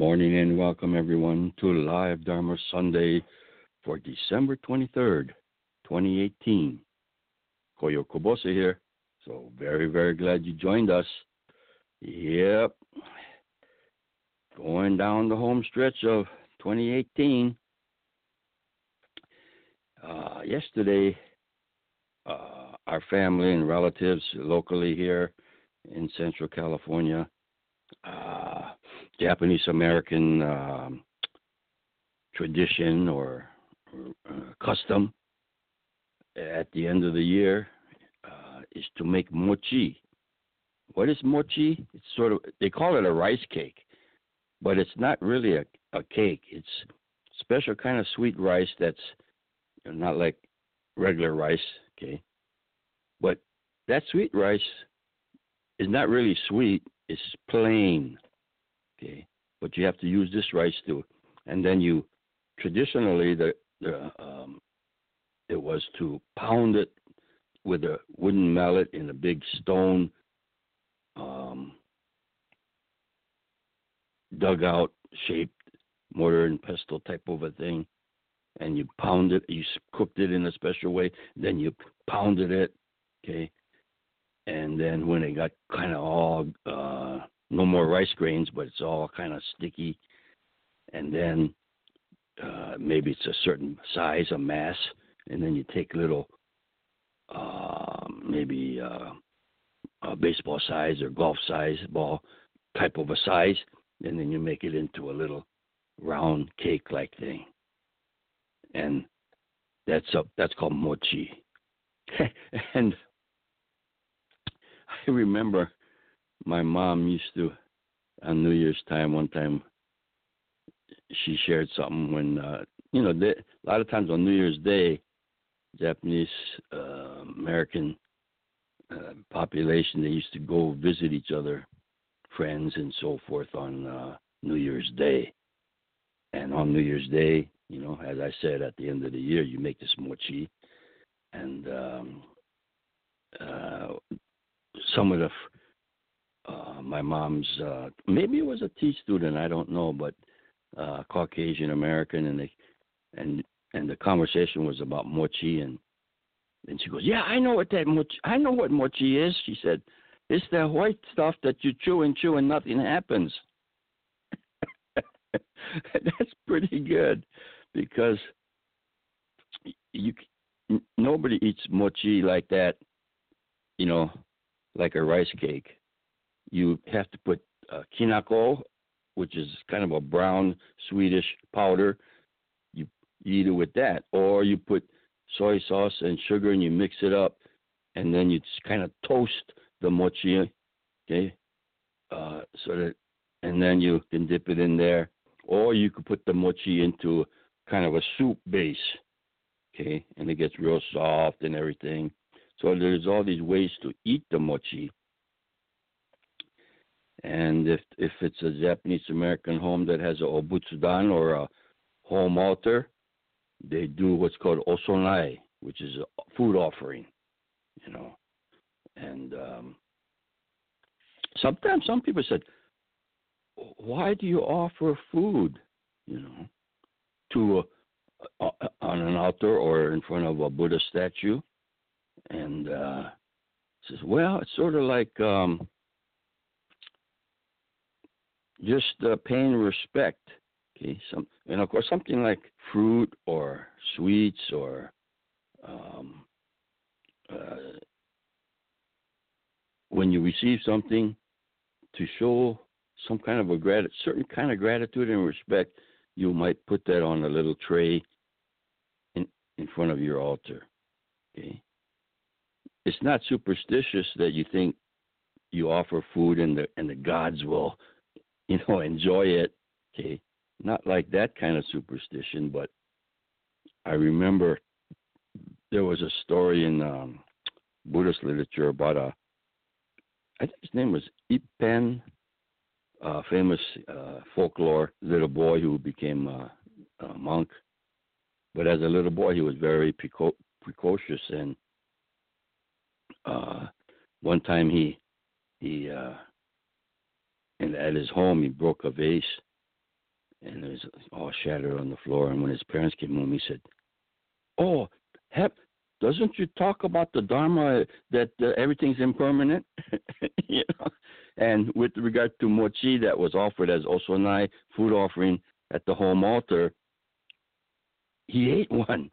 Morning and welcome everyone to Live Dharma Sunday for December 23rd, 2018. Koyo Kubose here. So very, very glad you joined us. Yep. Going down the home stretch of 2018. Uh, yesterday, uh, our family and relatives locally here in Central California uh, Japanese American um, tradition or uh, custom at the end of the year uh, is to make mochi. What is mochi? It's sort of they call it a rice cake, but it's not really a, a cake. It's special kind of sweet rice that's not like regular rice, okay? But that sweet rice is not really sweet it's plain. Okay, but you have to use this rice too, and then you traditionally the the um, it was to pound it with a wooden mallet in a big stone um, dugout shaped mortar and pestle type of a thing, and you pound it. You cooked it in a special way. Then you pounded it. Okay, and then when it got kind of all uh, no more rice grains, but it's all kind of sticky, and then uh, maybe it's a certain size, a mass, and then you take little, uh, maybe uh, a baseball size or golf size ball type of a size, and then you make it into a little round cake like thing, and that's a, that's called mochi, and I remember my mom used to on New Year's time one time she shared something when uh you know they, a lot of times on New Year's Day Japanese uh, American uh, population they used to go visit each other friends and so forth on uh, New Year's Day. And on New Year's Day you know as I said at the end of the year you make this mochi and um uh some of the uh, my mom's uh, maybe it was a tea student I don't know but uh, Caucasian American and they and and the conversation was about mochi and and she goes yeah I know what that mochi I know what mochi is she said it's that white stuff that you chew and chew and nothing happens that's pretty good because you nobody eats mochi like that you know like a rice cake. You have to put uh, kinako, which is kind of a brown Swedish powder. You, you eat it with that, or you put soy sauce and sugar and you mix it up, and then you just kind of toast the mochi, okay, uh, so that, and then you can dip it in there, or you could put the mochi into kind of a soup base, okay, and it gets real soft and everything so there's all these ways to eat the mochi. And if if it's a Japanese American home that has a obutsudan or a home altar, they do what's called osonai. which is a food offering, you know. And um, sometimes some people said, "Why do you offer food?" You know, to a, a, on an altar or in front of a Buddha statue, and uh, says, "Well, it's sort of like." Um, just uh, paying respect. Okay, some and of course something like fruit or sweets or um, uh, when you receive something to show some kind of a grat- certain kind of gratitude and respect, you might put that on a little tray in in front of your altar. Okay, it's not superstitious that you think you offer food and the and the gods will you know, enjoy it. Okay, not like that kind of superstition, but I remember there was a story in um, Buddhist literature about a, I think his name was Ippen, a famous uh, folklore little boy who became a, a monk. But as a little boy, he was very preco- precocious, and uh, one time he he uh, and at his home he broke a vase and it was all shattered on the floor. And when his parents came home he said oh hep doesn't you talk about the dharma that uh, everything's impermanent? You know? And with regard to mochi that was offered as osonai food offering at the home altar he ate one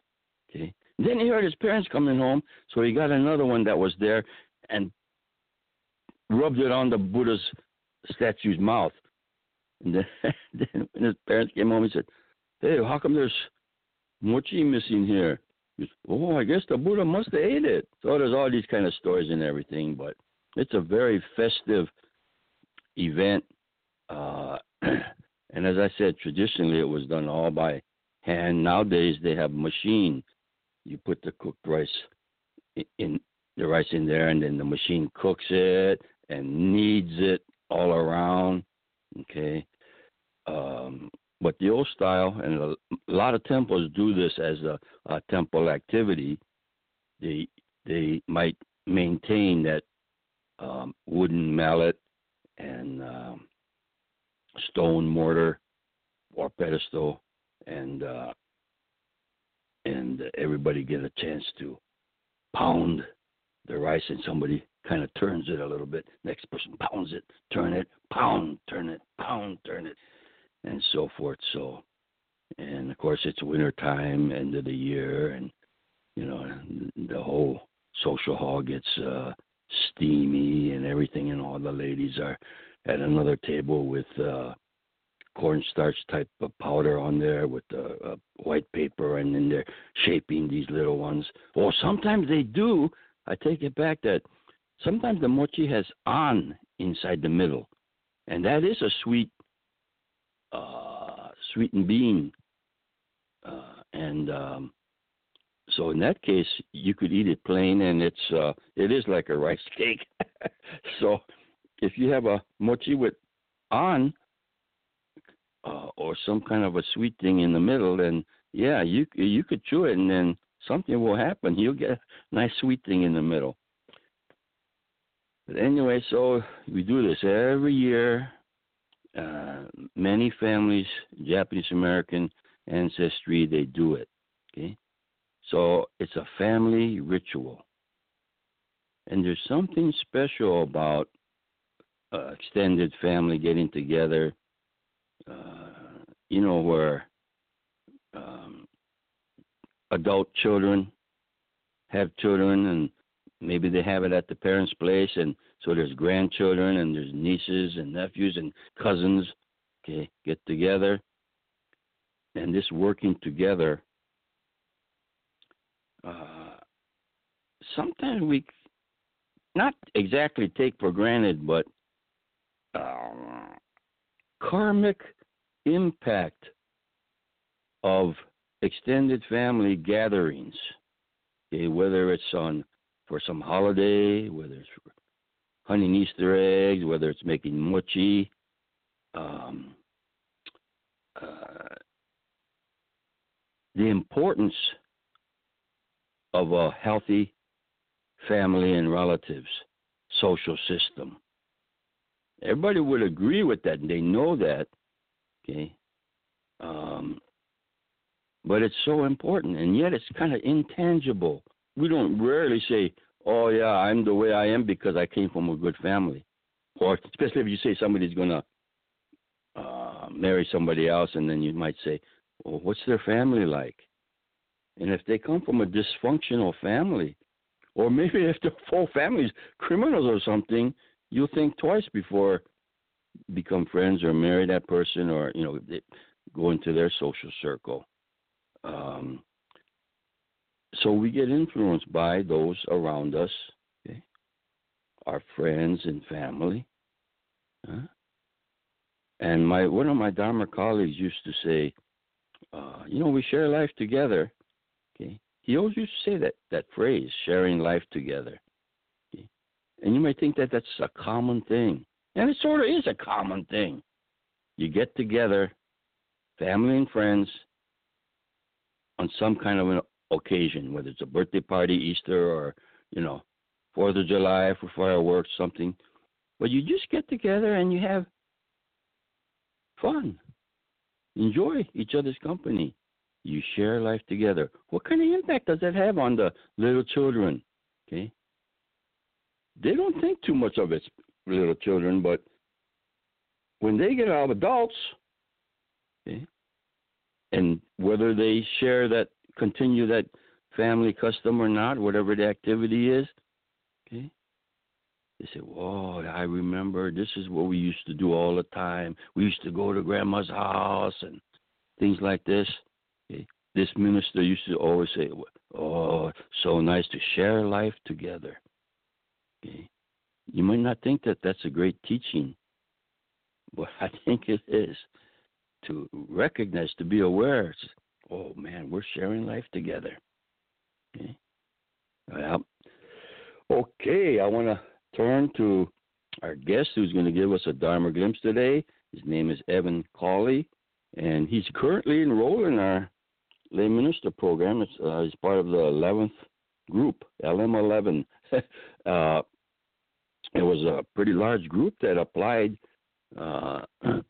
okay? Then he heard his parents coming home so he got another one that was there and rubbed it on the buddha's statue's mouth. And then, then when his parents came home, he said, "Hey, how come there's mochi missing here?" He said, oh, I guess the Buddha must have ate it. So there's all these kind of stories and everything, but it's a very festive event. Uh, and as I said, traditionally it was done all by hand. Nowadays they have machine. You put the cooked rice in the rice in there, and then the machine cooks it and kneads it all around. Okay. Um, but old style, and a, a lot of temples do this as a, a temple activity. They they might maintain that um, wooden mallet and um, stone mortar or pedestal, and uh, and everybody get a chance to pound the rice, and somebody kind of turns it a little bit. Next person pounds it, turn it, pound, turn it, pound, turn it, and so forth. So, and of course it's winter time, end of the year, and you know the whole social hall gets uh, steamy and everything, and all the ladies are at another table with uh, cornstarch type of powder on there with uh, uh, white paper, and then they're shaping these little ones. Or sometimes they do. I take it back that sometimes the mochi has an inside the middle, and that is a sweet, uh, sweetened bean. Uh, and um, so in that case, you could eat it plain, and it's uh, it is like a rice cake. so if you have a mochi with an uh, or some kind of a sweet thing in the middle, then yeah, you you could chew it, and then something will happen. You'll get a nice sweet thing in the middle. But anyway, so we do this every year. Uh, many families, Japanese American ancestry, they do it. Okay, so it's a family ritual, and there's something special about uh, extended family getting together. Uh, you know where um, adult children have children and maybe they have it at the parents' place, and so there's grandchildren and there's nieces and nephews and cousins. Okay, get together, and this working together. Uh, sometimes we not exactly take for granted, but uh, karmic impact of extended family gatherings. Okay, whether it's on for some holiday, whether it's hunting Easter eggs, whether it's making mochi. Um, uh, the importance of a healthy family and relatives social system. Everybody would agree with that, and they know that. Okay. Um, but it's so important, and yet it's kind of intangible. We don't rarely say, "Oh yeah, I'm the way I am because I came from a good family," or especially if you say somebody's gonna uh, marry somebody else, and then you might say, "Well, what's their family like?" And if they come from a dysfunctional family, or maybe if the whole family's criminals or something, you'll think twice before become friends or marry that person or you know go into their social circle. Um, so we get influenced by those around us, okay? our friends and family. Huh? And my one of my Dharma colleagues used to say, uh, you know, we share life together. Okay, he always used to say that that phrase, sharing life together. Okay? And you might think that that's a common thing, and it sort of is a common thing. You get together, family and friends, on some kind of an occasion, whether it's a birthday party, Easter, or you know, Fourth of July for fireworks, something. But you just get together and you have fun. Enjoy each other's company. You share life together. What kind of impact does that have on the little children? Okay. They don't think too much of it, little children, but when they get out of adults, okay, and whether they share that, continue that family custom or not, whatever the activity is, okay, they say, Whoa, I remember this is what we used to do all the time. We used to go to grandma's house and things like this. Okay? This minister used to always say, Oh, so nice to share life together. Okay? You might not think that that's a great teaching, but I think it is to recognize, to be aware. Oh man, we're sharing life together. Okay. Well, okay, I want to turn to our guest who's going to give us a Dharma glimpse today. His name is Evan Cawley, and he's currently enrolled in our lay minister program. It's, uh, he's part of the 11th group, LM11. uh, it was a pretty large group that applied uh,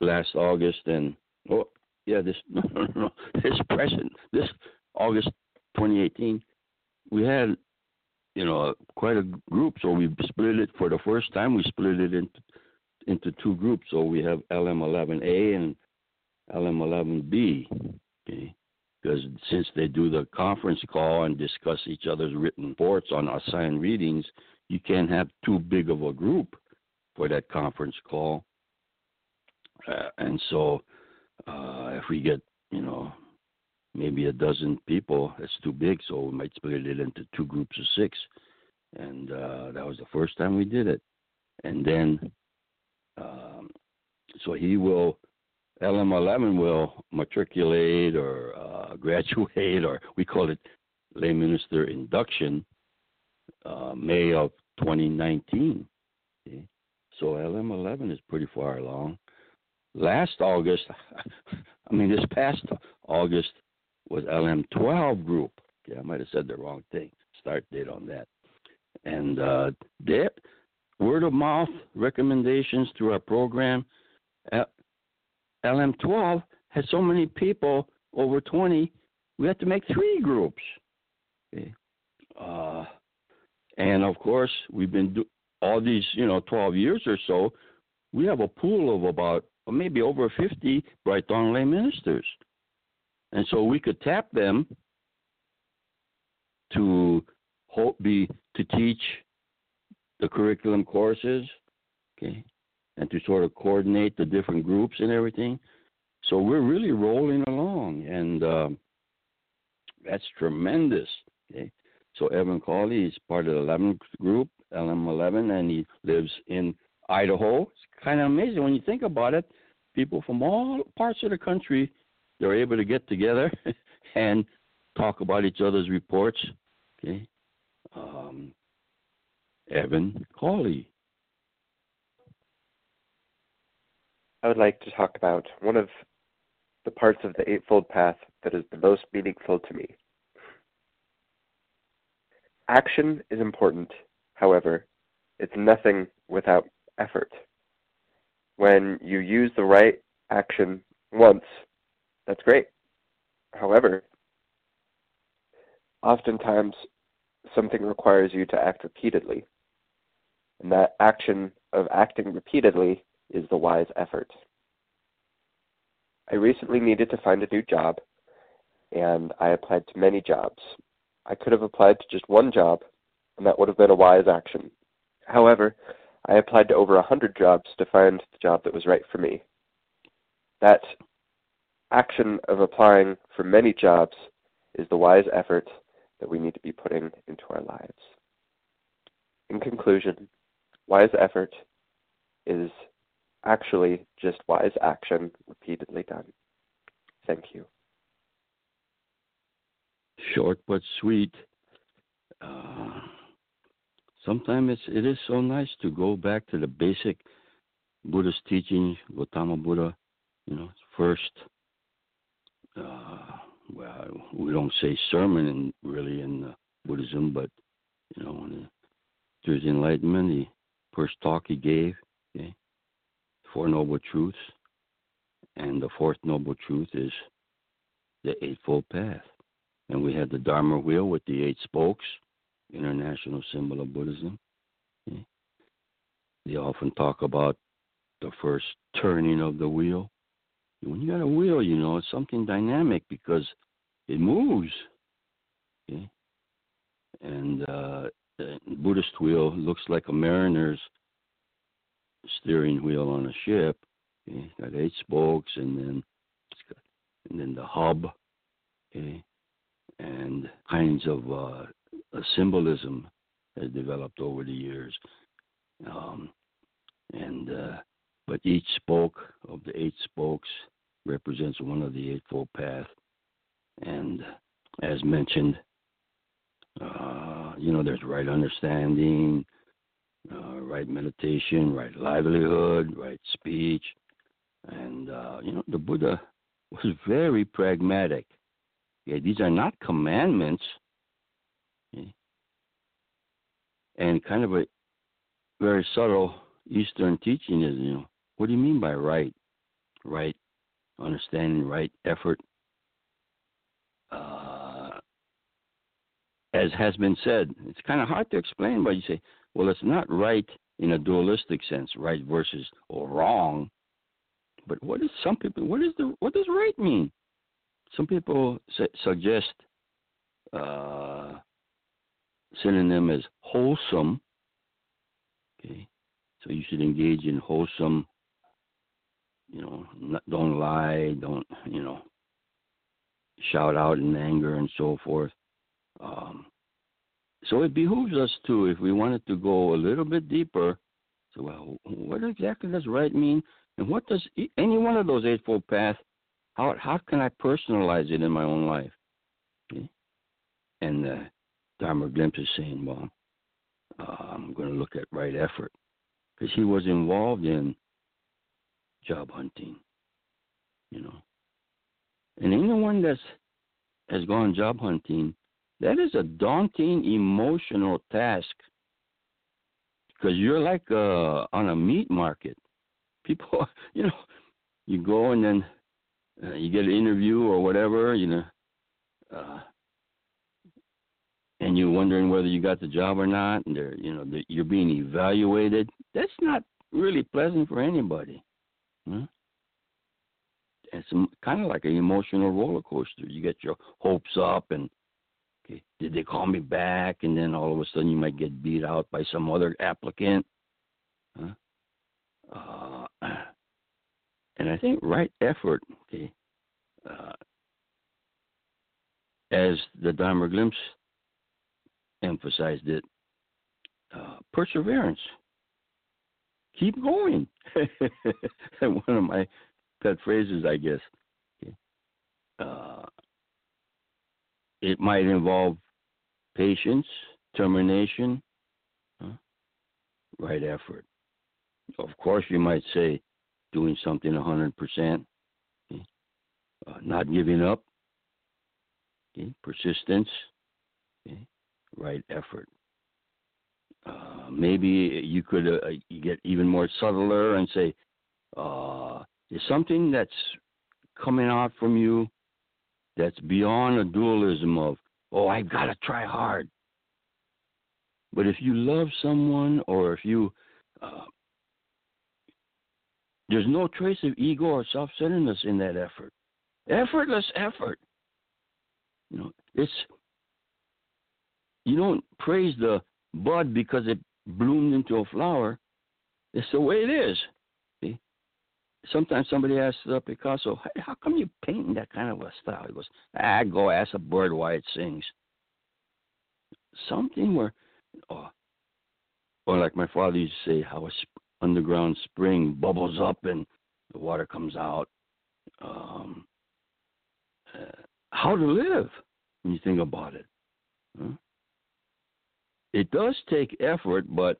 last August, and oh yeah, this no no no this present this August 2018, we had you know, quite a group. So we split it for the first time. We split it into into two groups. So we have LM11A and LM11B. Okay, because since they do the conference call and discuss each other's written reports on assigned readings, you can't have too big of a group for that conference call. Uh, and so, uh, if we get you know maybe a dozen people. it's too big, so we might split it into two groups of six. And uh, that was the first time we did it. And then, um, so he will, LM11 will matriculate or uh, graduate, or we call it lay minister induction, uh, May of 2019. Okay? So LM11 is pretty far along. Last August, I mean, this past August, was LM12 group. Okay, I might have said the wrong thing. Start date on that. And uh, that word of mouth recommendations through our program. LM12 had so many people, over 20, we had to make three groups. Okay. Uh, and of course, we've been do- all these, you know, 12 years or so. We have a pool of about maybe over 50 Bright Dawn lay ministers. And so we could tap them to hope be to teach the curriculum courses, okay, and to sort of coordinate the different groups and everything. So we're really rolling along, and um, that's tremendous. Okay, so Evan Cawley is part of the 11th group, LM11, and he lives in Idaho. It's kind of amazing when you think about it. People from all parts of the country they're able to get together and talk about each other's reports. Okay. Um, Evan Cawley. I would like to talk about one of the parts of the Eightfold Path that is the most meaningful to me. Action is important. However, it's nothing without effort. When you use the right action once, that's great. However, oftentimes something requires you to act repeatedly. And that action of acting repeatedly is the wise effort. I recently needed to find a new job, and I applied to many jobs. I could have applied to just one job, and that would have been a wise action. However, I applied to over a hundred jobs to find the job that was right for me. That action of applying for many jobs is the wise effort that we need to be putting into our lives. In conclusion, wise effort is actually just wise action repeatedly done. Thank you. Short but sweet. Uh, sometimes it is so nice to go back to the basic Buddhist teaching, Gautama Buddha, you know, first uh, well, we don't say sermon in, really in uh, Buddhism, but you know, there's enlightenment, the first talk he gave, okay, Four Noble Truths, and the fourth Noble Truth is the Eightfold Path. And we had the Dharma wheel with the eight spokes, international symbol of Buddhism. They often talk about the first turning of the wheel, when you got a wheel, you know, it's something dynamic because it moves. Okay? And uh, the Buddhist wheel looks like a mariner's steering wheel on a ship. Okay? Got eight spokes and then got, and then the hub. Okay? And kinds of uh, symbolism has developed over the years. Um, and uh, but each spoke of the eight spokes represents one of the Eightfold Path. And as mentioned, uh, you know, there's right understanding, uh, right meditation, right livelihood, right speech. And, uh, you know, the Buddha was very pragmatic. Yeah, these are not commandments. Okay? And kind of a very subtle Eastern teaching is, you know, what do you mean by right? Right understanding right effort. Uh, as has been said, it's kind of hard to explain, but you say, well, it's not right in a dualistic sense, right versus or wrong. But what is some people? What is the what does right mean? Some people su- suggest uh, synonym as wholesome. Okay, so you should engage in wholesome you know, don't lie, don't, you know, shout out in anger and so forth. Um, so it behooves us to, if we wanted to go a little bit deeper, so well, what exactly does right mean, and what does any one of those eightfold paths? How how can I personalize it in my own life? Okay? And uh, Saying, well, uh, I'm going to look at right effort because he was involved in job hunting. You know. And anyone that's has gone job hunting, that is a daunting emotional task. Because you're like uh, on a meat market. People, you know, you go and then uh, you get an interview or whatever, you know, uh, and you're wondering whether you got the job or not, and they're, you know, they're, you're being evaluated. That's not really pleasant for anybody. Hmm? It's kind of like an emotional roller coaster. You get your hopes up, and okay, did they call me back? And then all of a sudden, you might get beat out by some other applicant. Huh? Uh, and I think right effort, okay, uh, as the Dharma Glimpse emphasized it, uh, perseverance keep going. One of my pet phrases, I guess. Uh, it might involve patience, determination, huh? right effort. Of course, you might say doing something 100%, okay? uh, not giving up, okay? persistence, okay? Right effort. Uh, maybe you could uh, get even more subtler and say, uh, is something that's coming out from you that's beyond a dualism of, oh, I've got to try hard. But if you love someone or if you, uh, there's no trace of ego or self centeredness in that effort. Effortless effort. You know, it's, you don't praise the bud because it bloomed into a flower. It's the way it is. See? Sometimes somebody asks uh, Picasso, hey, how come you painting that kind of a style? He goes, ah, go ask a bird why it sings. Something where, oh, or like my father used to say, how a sp- underground spring bubbles up and the water comes out. Um, uh, how to live when you think about it. Huh? It does take effort, but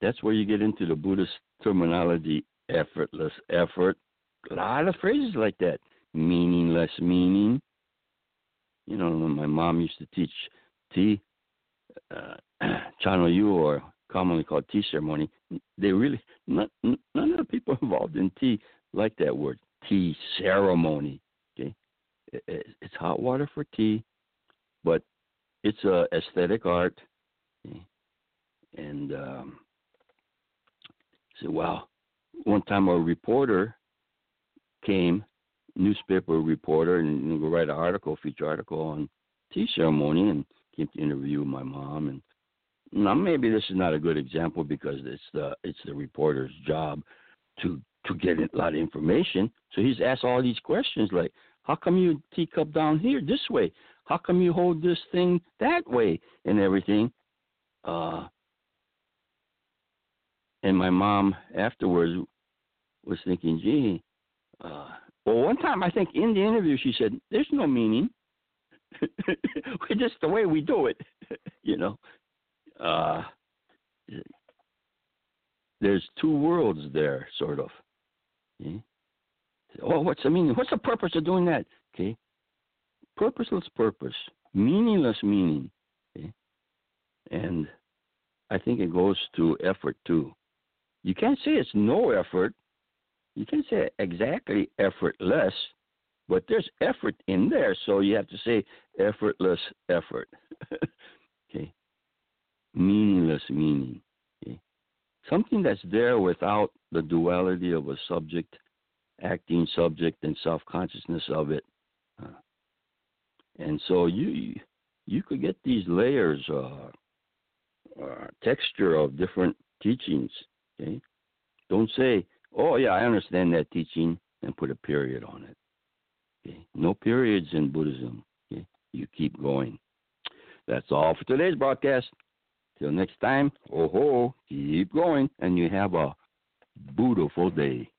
that's where you get into the Buddhist terminology effortless effort. A lot of phrases like that. Meaningless meaning. You know, my mom used to teach tea, uh, Chanoyu, or commonly called tea ceremony. They really, not, none of the people involved in tea like that word, tea ceremony. Okay, it's hot water for tea, but it's a aesthetic art and um, said, "Wow." One time, a reporter came, newspaper reporter, and write an article, feature article on tea ceremony, and came to interview my mom. And now maybe this is not a good example because it's the it's the reporter's job to to get a lot of information. So he's asked all these questions like, "How come you teacup down here this way? How come you hold this thing that way?" and everything. Uh, and my mom afterwards was thinking, gee, uh, well, one time I think in the interview she said, "There's no meaning. We're just the way we do it." you know, uh, there's two worlds there, sort of. Okay? Oh, what's the meaning? What's the purpose of doing that? Okay, purposeless purpose, meaningless meaning. And I think it goes to effort too. You can't say it's no effort. You can't say exactly effortless, but there's effort in there, so you have to say effortless effort. okay. Meaningless meaning. Okay. Something that's there without the duality of a subject, acting subject, and self consciousness of it. Uh, and so you you could get these layers. Uh, uh, texture of different teachings. Okay, don't say, "Oh yeah, I understand that teaching," and put a period on it. Okay, no periods in Buddhism. Okay, you keep going. That's all for today's broadcast. Till next time, oh ho, keep going, and you have a beautiful day.